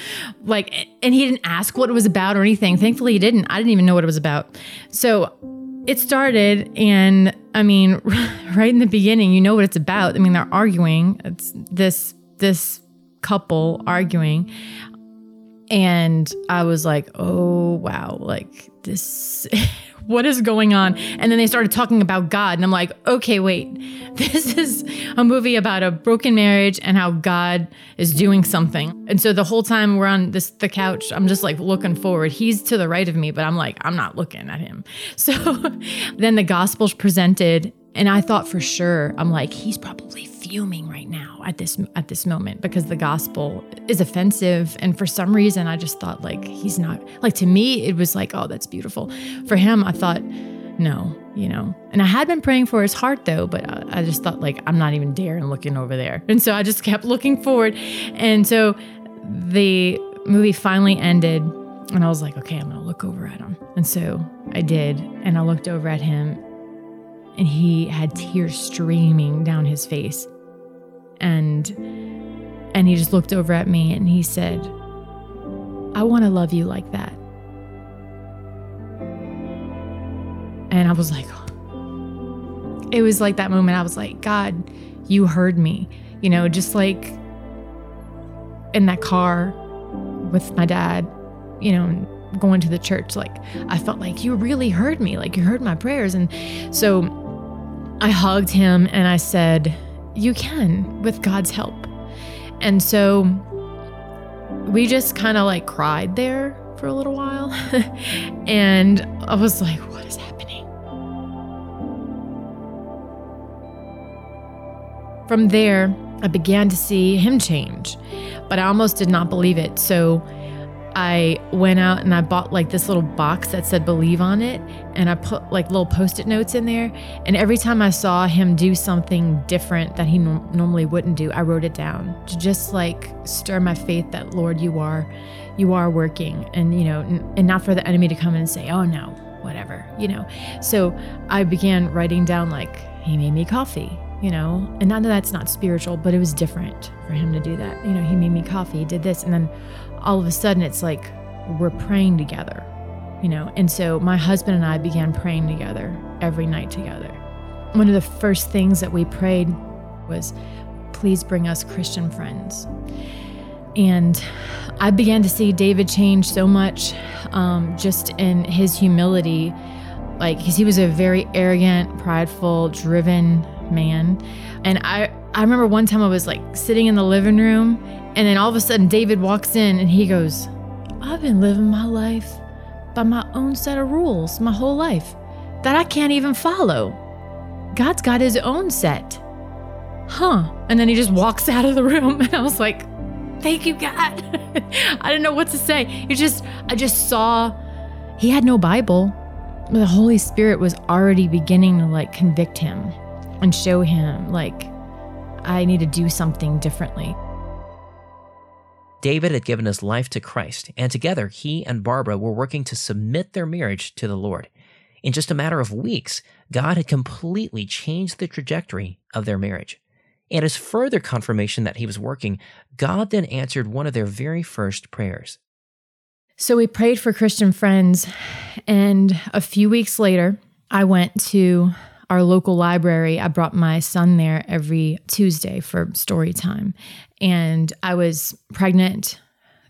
Like, and he didn't ask what it was about or anything. Thankfully, he didn't. I didn't even know what it was about. So it started, and I mean, right in the beginning, you know what it's about. I mean, they're arguing. It's this, this couple arguing and I was like, oh, wow, like this, what is going on? And then they started talking about God. And I'm like, okay, wait, this is a movie about a broken marriage and how God is doing something. And so the whole time we're on this, the couch, I'm just like looking forward. He's to the right of me, but I'm like, I'm not looking at him. So then the gospel's presented. And I thought for sure, I'm like, he's probably fuming right now at this at this moment because the gospel is offensive. And for some reason I just thought like he's not like to me it was like oh that's beautiful. For him I thought no you know. And I had been praying for his heart though but I, I just thought like I'm not even daring looking over there. And so I just kept looking forward. And so the movie finally ended and I was like okay I'm gonna look over at him. And so I did and I looked over at him and he had tears streaming down his face and and he just looked over at me and he said, "I want to love you like that." And I was like, it was like that moment I was like, "God, you heard me." You know, just like in that car with my dad, you know, going to the church, like I felt like you really heard me, like you heard my prayers. And so I hugged him and I said, you can with God's help. And so we just kind of like cried there for a little while. and I was like, what is happening? From there, I began to see him change, but I almost did not believe it. So I went out and I bought like this little box that said believe on it. And I put like little post it notes in there. And every time I saw him do something different that he no- normally wouldn't do, I wrote it down to just like stir my faith that, Lord, you are, you are working. And, you know, n- and not for the enemy to come and say, oh no, whatever, you know. So I began writing down like, he made me coffee you know and not that that's not spiritual but it was different for him to do that you know he made me coffee he did this and then all of a sudden it's like we're praying together, you know. And so my husband and I began praying together every night together. One of the first things that we prayed was, please bring us Christian friends. And I began to see David change so much um, just in his humility. Like, because he was a very arrogant, prideful, driven man. And I, I remember one time I was like sitting in the living room and then all of a sudden, David walks in and he goes, I've been living my life by my own set of rules my whole life that I can't even follow. God's got his own set. Huh. And then he just walks out of the room. And I was like, thank you, God. I didn't know what to say. It just, I just saw he had no Bible. The Holy Spirit was already beginning to like convict him and show him, like, I need to do something differently. David had given his life to Christ, and together he and Barbara were working to submit their marriage to the Lord. In just a matter of weeks, God had completely changed the trajectory of their marriage. And as further confirmation that he was working, God then answered one of their very first prayers. So we prayed for Christian friends, and a few weeks later, I went to our local library. I brought my son there every Tuesday for story time. And I was pregnant,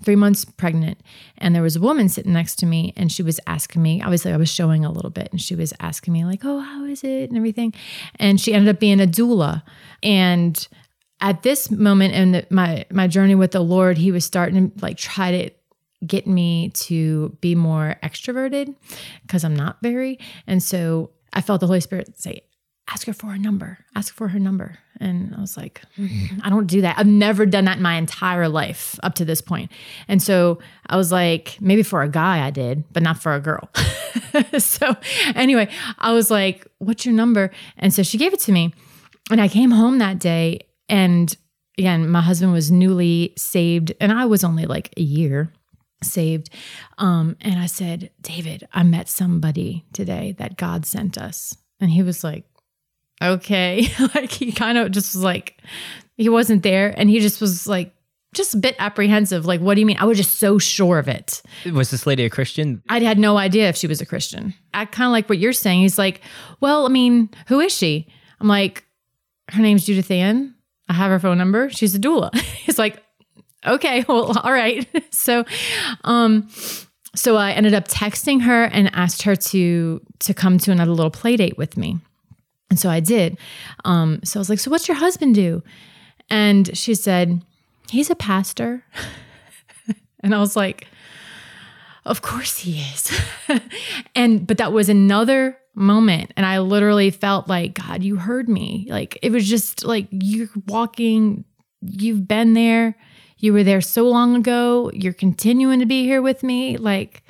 three months pregnant. And there was a woman sitting next to me, and she was asking me, obviously, I was showing a little bit, and she was asking me, like, oh, how is it? And everything. And she ended up being a doula. And at this moment in my my journey with the Lord, he was starting to like try to get me to be more extroverted because I'm not very. And so I felt the Holy Spirit say, ask her for her number, ask for her number. And I was like, mm, I don't do that. I've never done that in my entire life up to this point. And so I was like, maybe for a guy I did, but not for a girl. so anyway, I was like, what's your number? And so she gave it to me. And I came home that day and again, my husband was newly saved and I was only like a year saved. Um, and I said, David, I met somebody today that God sent us. And he was like, okay. like he kind of just was like, he wasn't there. And he just was like, just a bit apprehensive. Like, what do you mean? I was just so sure of it. Was this lady a Christian? I had no idea if she was a Christian. I kind of like what you're saying. He's like, well, I mean, who is she? I'm like, her name's Judith Ann. I have her phone number. She's a doula. He's like, okay, well, all right. so, um, so I ended up texting her and asked her to to come to another little play date with me. And so I did. Um, so I was like, so what's your husband do? And she said, he's a pastor. and I was like, of course he is. and but that was another moment and I literally felt like god you heard me. Like it was just like you're walking you've been there you were there so long ago. You're continuing to be here with me. Like,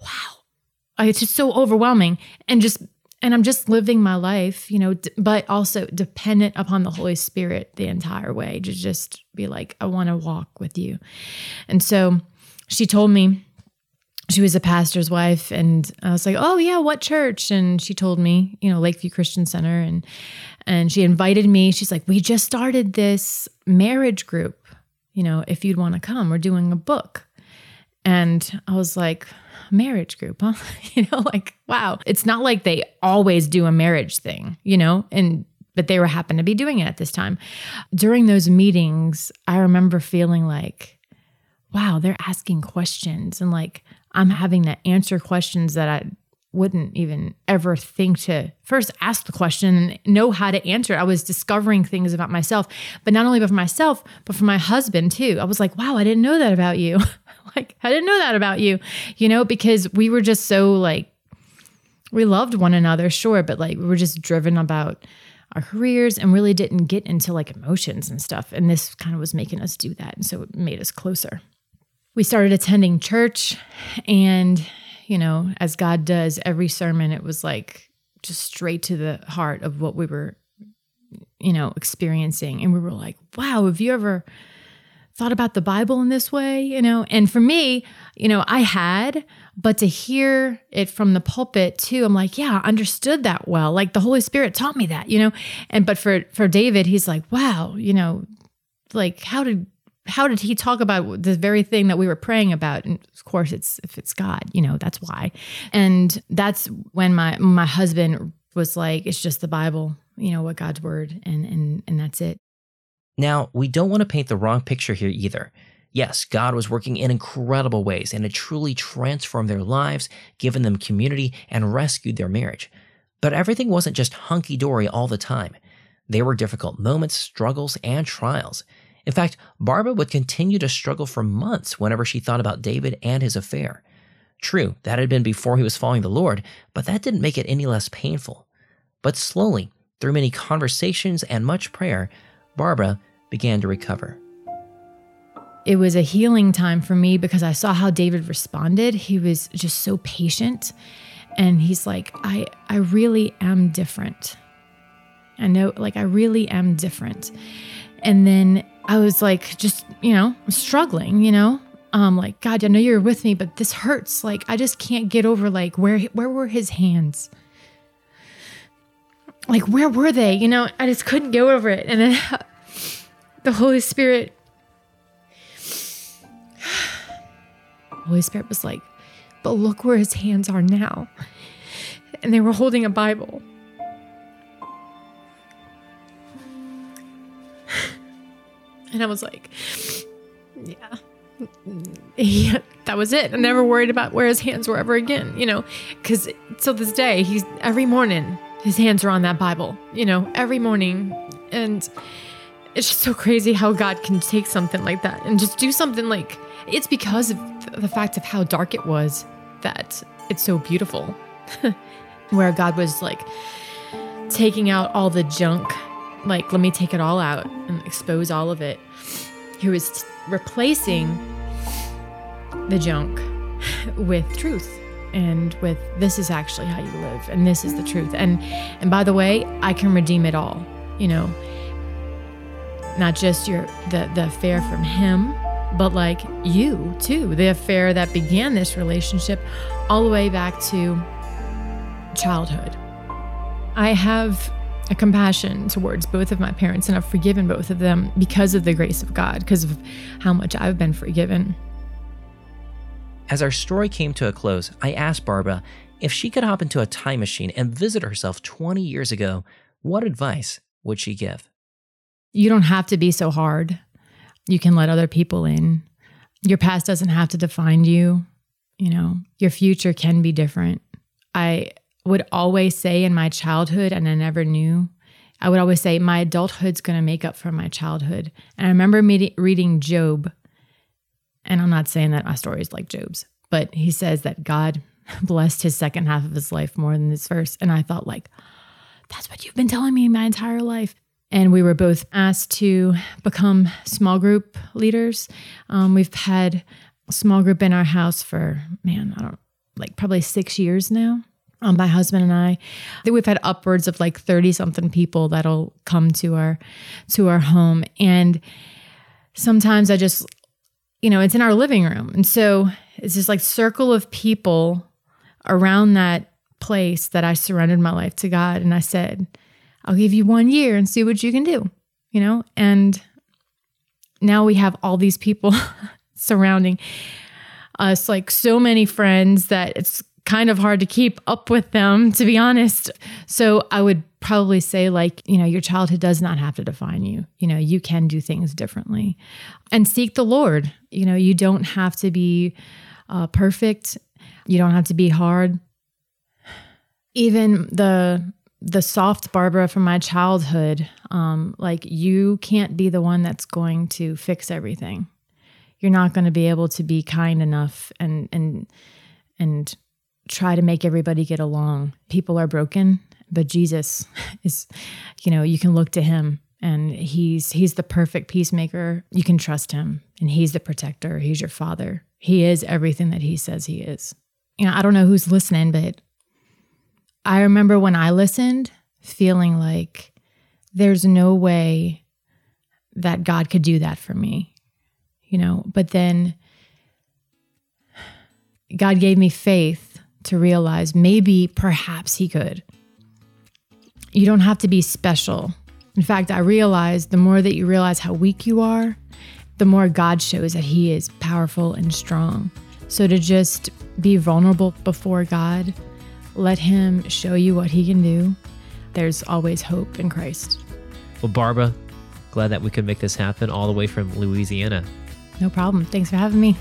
wow. Uh, it's just so overwhelming. And just, and I'm just living my life, you know, d- but also dependent upon the Holy Spirit the entire way to just be like, I want to walk with you. And so she told me, she was a pastor's wife and I was like, "Oh yeah, what church?" And she told me, you know, Lakeview Christian Center and and she invited me. She's like, "We just started this marriage group you know, if you'd want to come, we're doing a book. And I was like, marriage group, huh? you know, like, wow. It's not like they always do a marriage thing, you know, and but they were happen to be doing it at this time. During those meetings, I remember feeling like, wow, they're asking questions and like I'm having to answer questions that I wouldn't even ever think to first ask the question and know how to answer. I was discovering things about myself, but not only about myself, but for my husband too. I was like, wow, I didn't know that about you. like, I didn't know that about you, you know, because we were just so like, we loved one another, sure, but like we were just driven about our careers and really didn't get into like emotions and stuff. And this kind of was making us do that. And so it made us closer. We started attending church and you know, as God does every sermon, it was like just straight to the heart of what we were, you know, experiencing. And we were like, wow, have you ever thought about the Bible in this way? You know, and for me, you know, I had, but to hear it from the pulpit too, I'm like, yeah, I understood that well. Like the Holy Spirit taught me that, you know. And but for for David, he's like, wow, you know, like how did how did he talk about the very thing that we were praying about? And of course it's if it's god you know that's why. And that's when my my husband was like it's just the bible you know what god's word and and and that's it. Now we don't want to paint the wrong picture here either. Yes god was working in incredible ways and it truly transformed their lives given them community and rescued their marriage. But everything wasn't just hunky-dory all the time. There were difficult moments struggles and trials in fact, Barbara would continue to struggle for months whenever she thought about David and his affair. True, that had been before he was following the Lord, but that didn't make it any less painful. But slowly, through many conversations and much prayer, Barbara began to recover. It was a healing time for me because I saw how David responded. He was just so patient. And he's like, I, I really am different. I know, like, I really am different. And then I was like, just, you know, struggling, you know, um, like, God, I know you're with me, but this hurts. Like, I just can't get over like where where were his hands? Like, where were they? You know, I just couldn't get over it. And then the Holy Spirit, Holy Spirit was like, but look where his hands are now. And they were holding a Bible. And I was like, yeah. Yeah, that was it. I never worried about where his hands were ever again, you know, because till this day, he's every morning, his hands are on that Bible, you know, every morning. And it's just so crazy how God can take something like that and just do something like it's because of the fact of how dark it was that it's so beautiful. Where God was like taking out all the junk like, let me take it all out and expose all of it. He was replacing the junk with truth and with this is actually how you live and this is the truth. And and by the way i can redeem it all you know. Not just your the the affair from him but like you too. The affair that began this relationship all the way back to childhood. I have a compassion towards both of my parents, and I've forgiven both of them because of the grace of God, because of how much I've been forgiven. As our story came to a close, I asked Barbara if she could hop into a time machine and visit herself 20 years ago, what advice would she give? You don't have to be so hard. You can let other people in. Your past doesn't have to define you. You know, your future can be different. I would always say in my childhood, and I never knew, I would always say, my adulthood's going to make up for my childhood. And I remember me- reading Job, and I'm not saying that my story is like Job's, but he says that God blessed his second half of his life more than his first. And I thought, like, that's what you've been telling me my entire life. And we were both asked to become small group leaders. Um, we've had small group in our house for, man, I don't like probably six years now um, my husband and I. We've had upwards of like 30 something people that'll come to our to our home. And sometimes I just, you know, it's in our living room. And so it's this like circle of people around that place that I surrendered my life to God. And I said, I'll give you one year and see what you can do, you know? And now we have all these people surrounding us, like so many friends that it's kind of hard to keep up with them, to be honest. So I would probably say, like, you know, your childhood does not have to define you. You know, you can do things differently and seek the Lord. You know, you don't have to be uh, perfect, you don't have to be hard. even the the soft Barbara from my childhood, um, like you can't be the one that's going to fix everything. You're not going to be able to be kind enough and and and try to make everybody get along. People are broken, but Jesus is, you know, you can look to him and he's he's the perfect peacemaker. You can trust him and he's the protector. He's your father. He is everything that he says he is. You know, I don't know who's listening, but I remember when I listened feeling like there's no way that God could do that for me. You know, but then God gave me faith to realize maybe perhaps he could. You don't have to be special in fact, I realized the more that you realize how weak you are, the more God shows that He is powerful and strong. So to just be vulnerable before God, let Him show you what He can do, there's always hope in Christ. Well, Barbara, glad that we could make this happen all the way from Louisiana. No problem. Thanks for having me.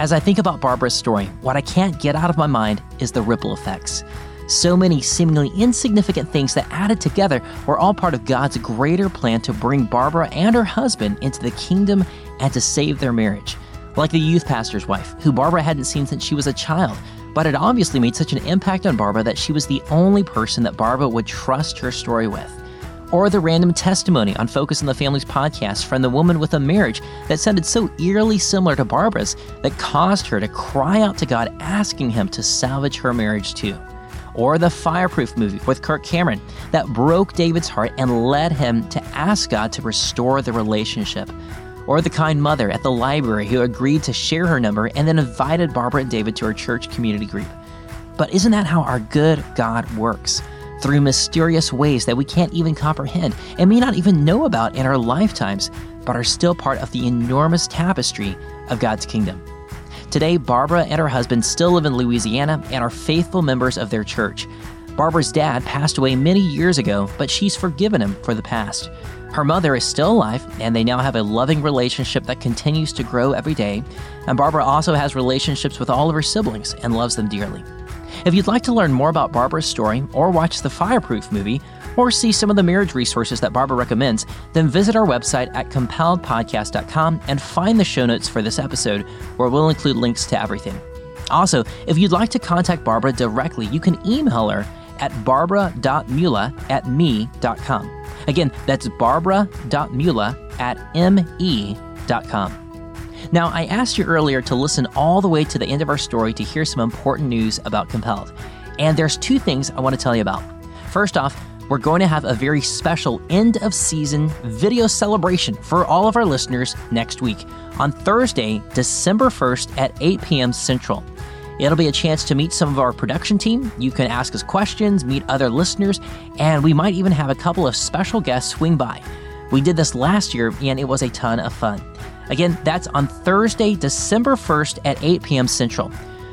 As I think about Barbara's story, what I can't get out of my mind is the ripple effects. So many seemingly insignificant things that added together were all part of God's greater plan to bring Barbara and her husband into the kingdom and to save their marriage. Like the youth pastor's wife, who Barbara hadn't seen since she was a child, but had obviously made such an impact on Barbara that she was the only person that Barbara would trust her story with or the random testimony on Focus on the Family's podcast from the woman with a marriage that sounded so eerily similar to Barbara's that caused her to cry out to God asking Him to salvage her marriage too. Or the Fireproof movie with Kirk Cameron that broke David's heart and led him to ask God to restore the relationship. Or the kind mother at the library who agreed to share her number and then invited Barbara and David to her church community group. But isn't that how our good God works? Through mysterious ways that we can't even comprehend and may not even know about in our lifetimes, but are still part of the enormous tapestry of God's kingdom. Today, Barbara and her husband still live in Louisiana and are faithful members of their church. Barbara's dad passed away many years ago, but she's forgiven him for the past. Her mother is still alive, and they now have a loving relationship that continues to grow every day. And Barbara also has relationships with all of her siblings and loves them dearly. If you'd like to learn more about Barbara's story, or watch the Fireproof movie, or see some of the marriage resources that Barbara recommends, then visit our website at compelledpodcast.com and find the show notes for this episode, where we'll include links to everything. Also, if you'd like to contact Barbara directly, you can email her at barbara.mula at me.com. Again, that's barbara.mula at me.com. Now, I asked you earlier to listen all the way to the end of our story to hear some important news about Compelled. And there's two things I want to tell you about. First off, we're going to have a very special end of season video celebration for all of our listeners next week on Thursday, December 1st at 8 p.m. Central. It'll be a chance to meet some of our production team. You can ask us questions, meet other listeners, and we might even have a couple of special guests swing by. We did this last year and it was a ton of fun. Again, that's on Thursday, December 1st at 8 p.m. Central.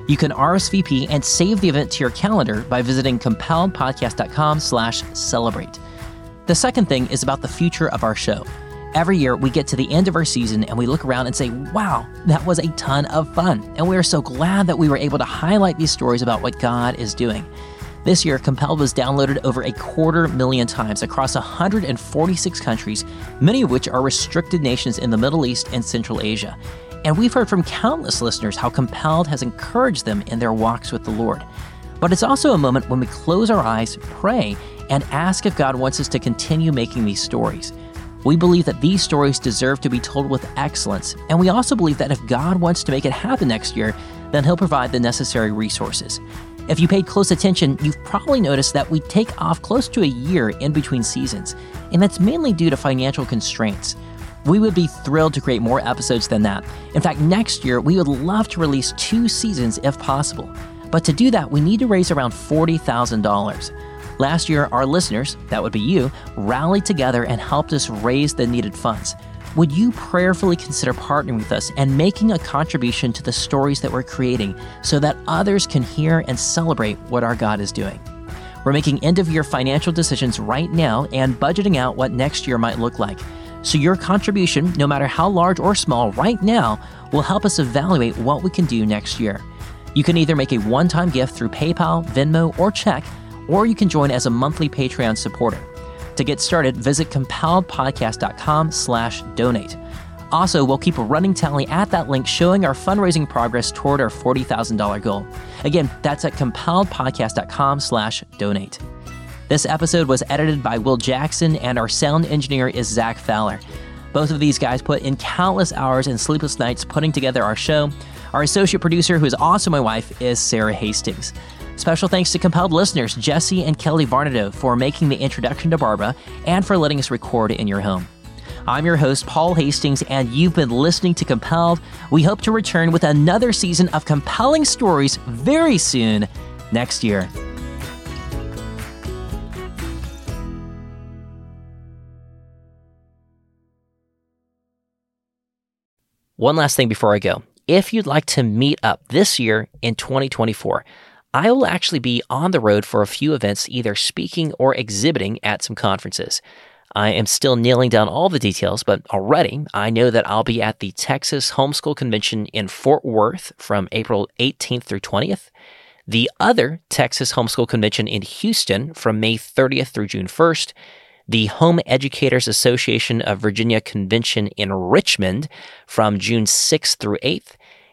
You can RSVP and save the event to your calendar by visiting compelledpodcast.com slash celebrate. The second thing is about the future of our show. Every year, we get to the end of our season and we look around and say, wow, that was a ton of fun. And we are so glad that we were able to highlight these stories about what God is doing. This year, Compelled was downloaded over a quarter million times across 146 countries, many of which are restricted nations in the Middle East and Central Asia. And we've heard from countless listeners how Compelled has encouraged them in their walks with the Lord. But it's also a moment when we close our eyes, pray, and ask if God wants us to continue making these stories. We believe that these stories deserve to be told with excellence, and we also believe that if God wants to make it happen next year, then He'll provide the necessary resources. If you paid close attention, you've probably noticed that we take off close to a year in between seasons, and that's mainly due to financial constraints. We would be thrilled to create more episodes than that. In fact, next year, we would love to release two seasons if possible. But to do that, we need to raise around $40,000. Last year, our listeners, that would be you, rallied together and helped us raise the needed funds would you prayerfully consider partnering with us and making a contribution to the stories that we're creating so that others can hear and celebrate what our God is doing? We're making end of year financial decisions right now and budgeting out what next year might look like. So, your contribution, no matter how large or small, right now, will help us evaluate what we can do next year. You can either make a one-time gift through PayPal, Venmo, or check, or you can join as a monthly Patreon supporter. To get started, visit compelledpodcast.com slash donate. Also, we'll keep a running tally at that link showing our fundraising progress toward our $40,000 goal. Again, that's at compelledpodcast.com slash donate. This episode was edited by Will Jackson, and our sound engineer is Zach Fowler. Both of these guys put in countless hours and sleepless nights putting together our show. Our associate producer, who is also my wife, is Sarah Hastings. Special thanks to Compelled listeners Jesse and Kelly Varnado for making the introduction to Barbara and for letting us record in your home. I'm your host, Paul Hastings, and you've been listening to Compelled. We hope to return with another season of compelling stories very soon next year. One last thing before I go. If you'd like to meet up this year in 2024, I will actually be on the road for a few events, either speaking or exhibiting at some conferences. I am still nailing down all the details, but already I know that I'll be at the Texas Homeschool Convention in Fort Worth from April 18th through 20th, the other Texas Homeschool Convention in Houston from May 30th through June 1st, the Home Educators Association of Virginia Convention in Richmond from June 6th through 8th,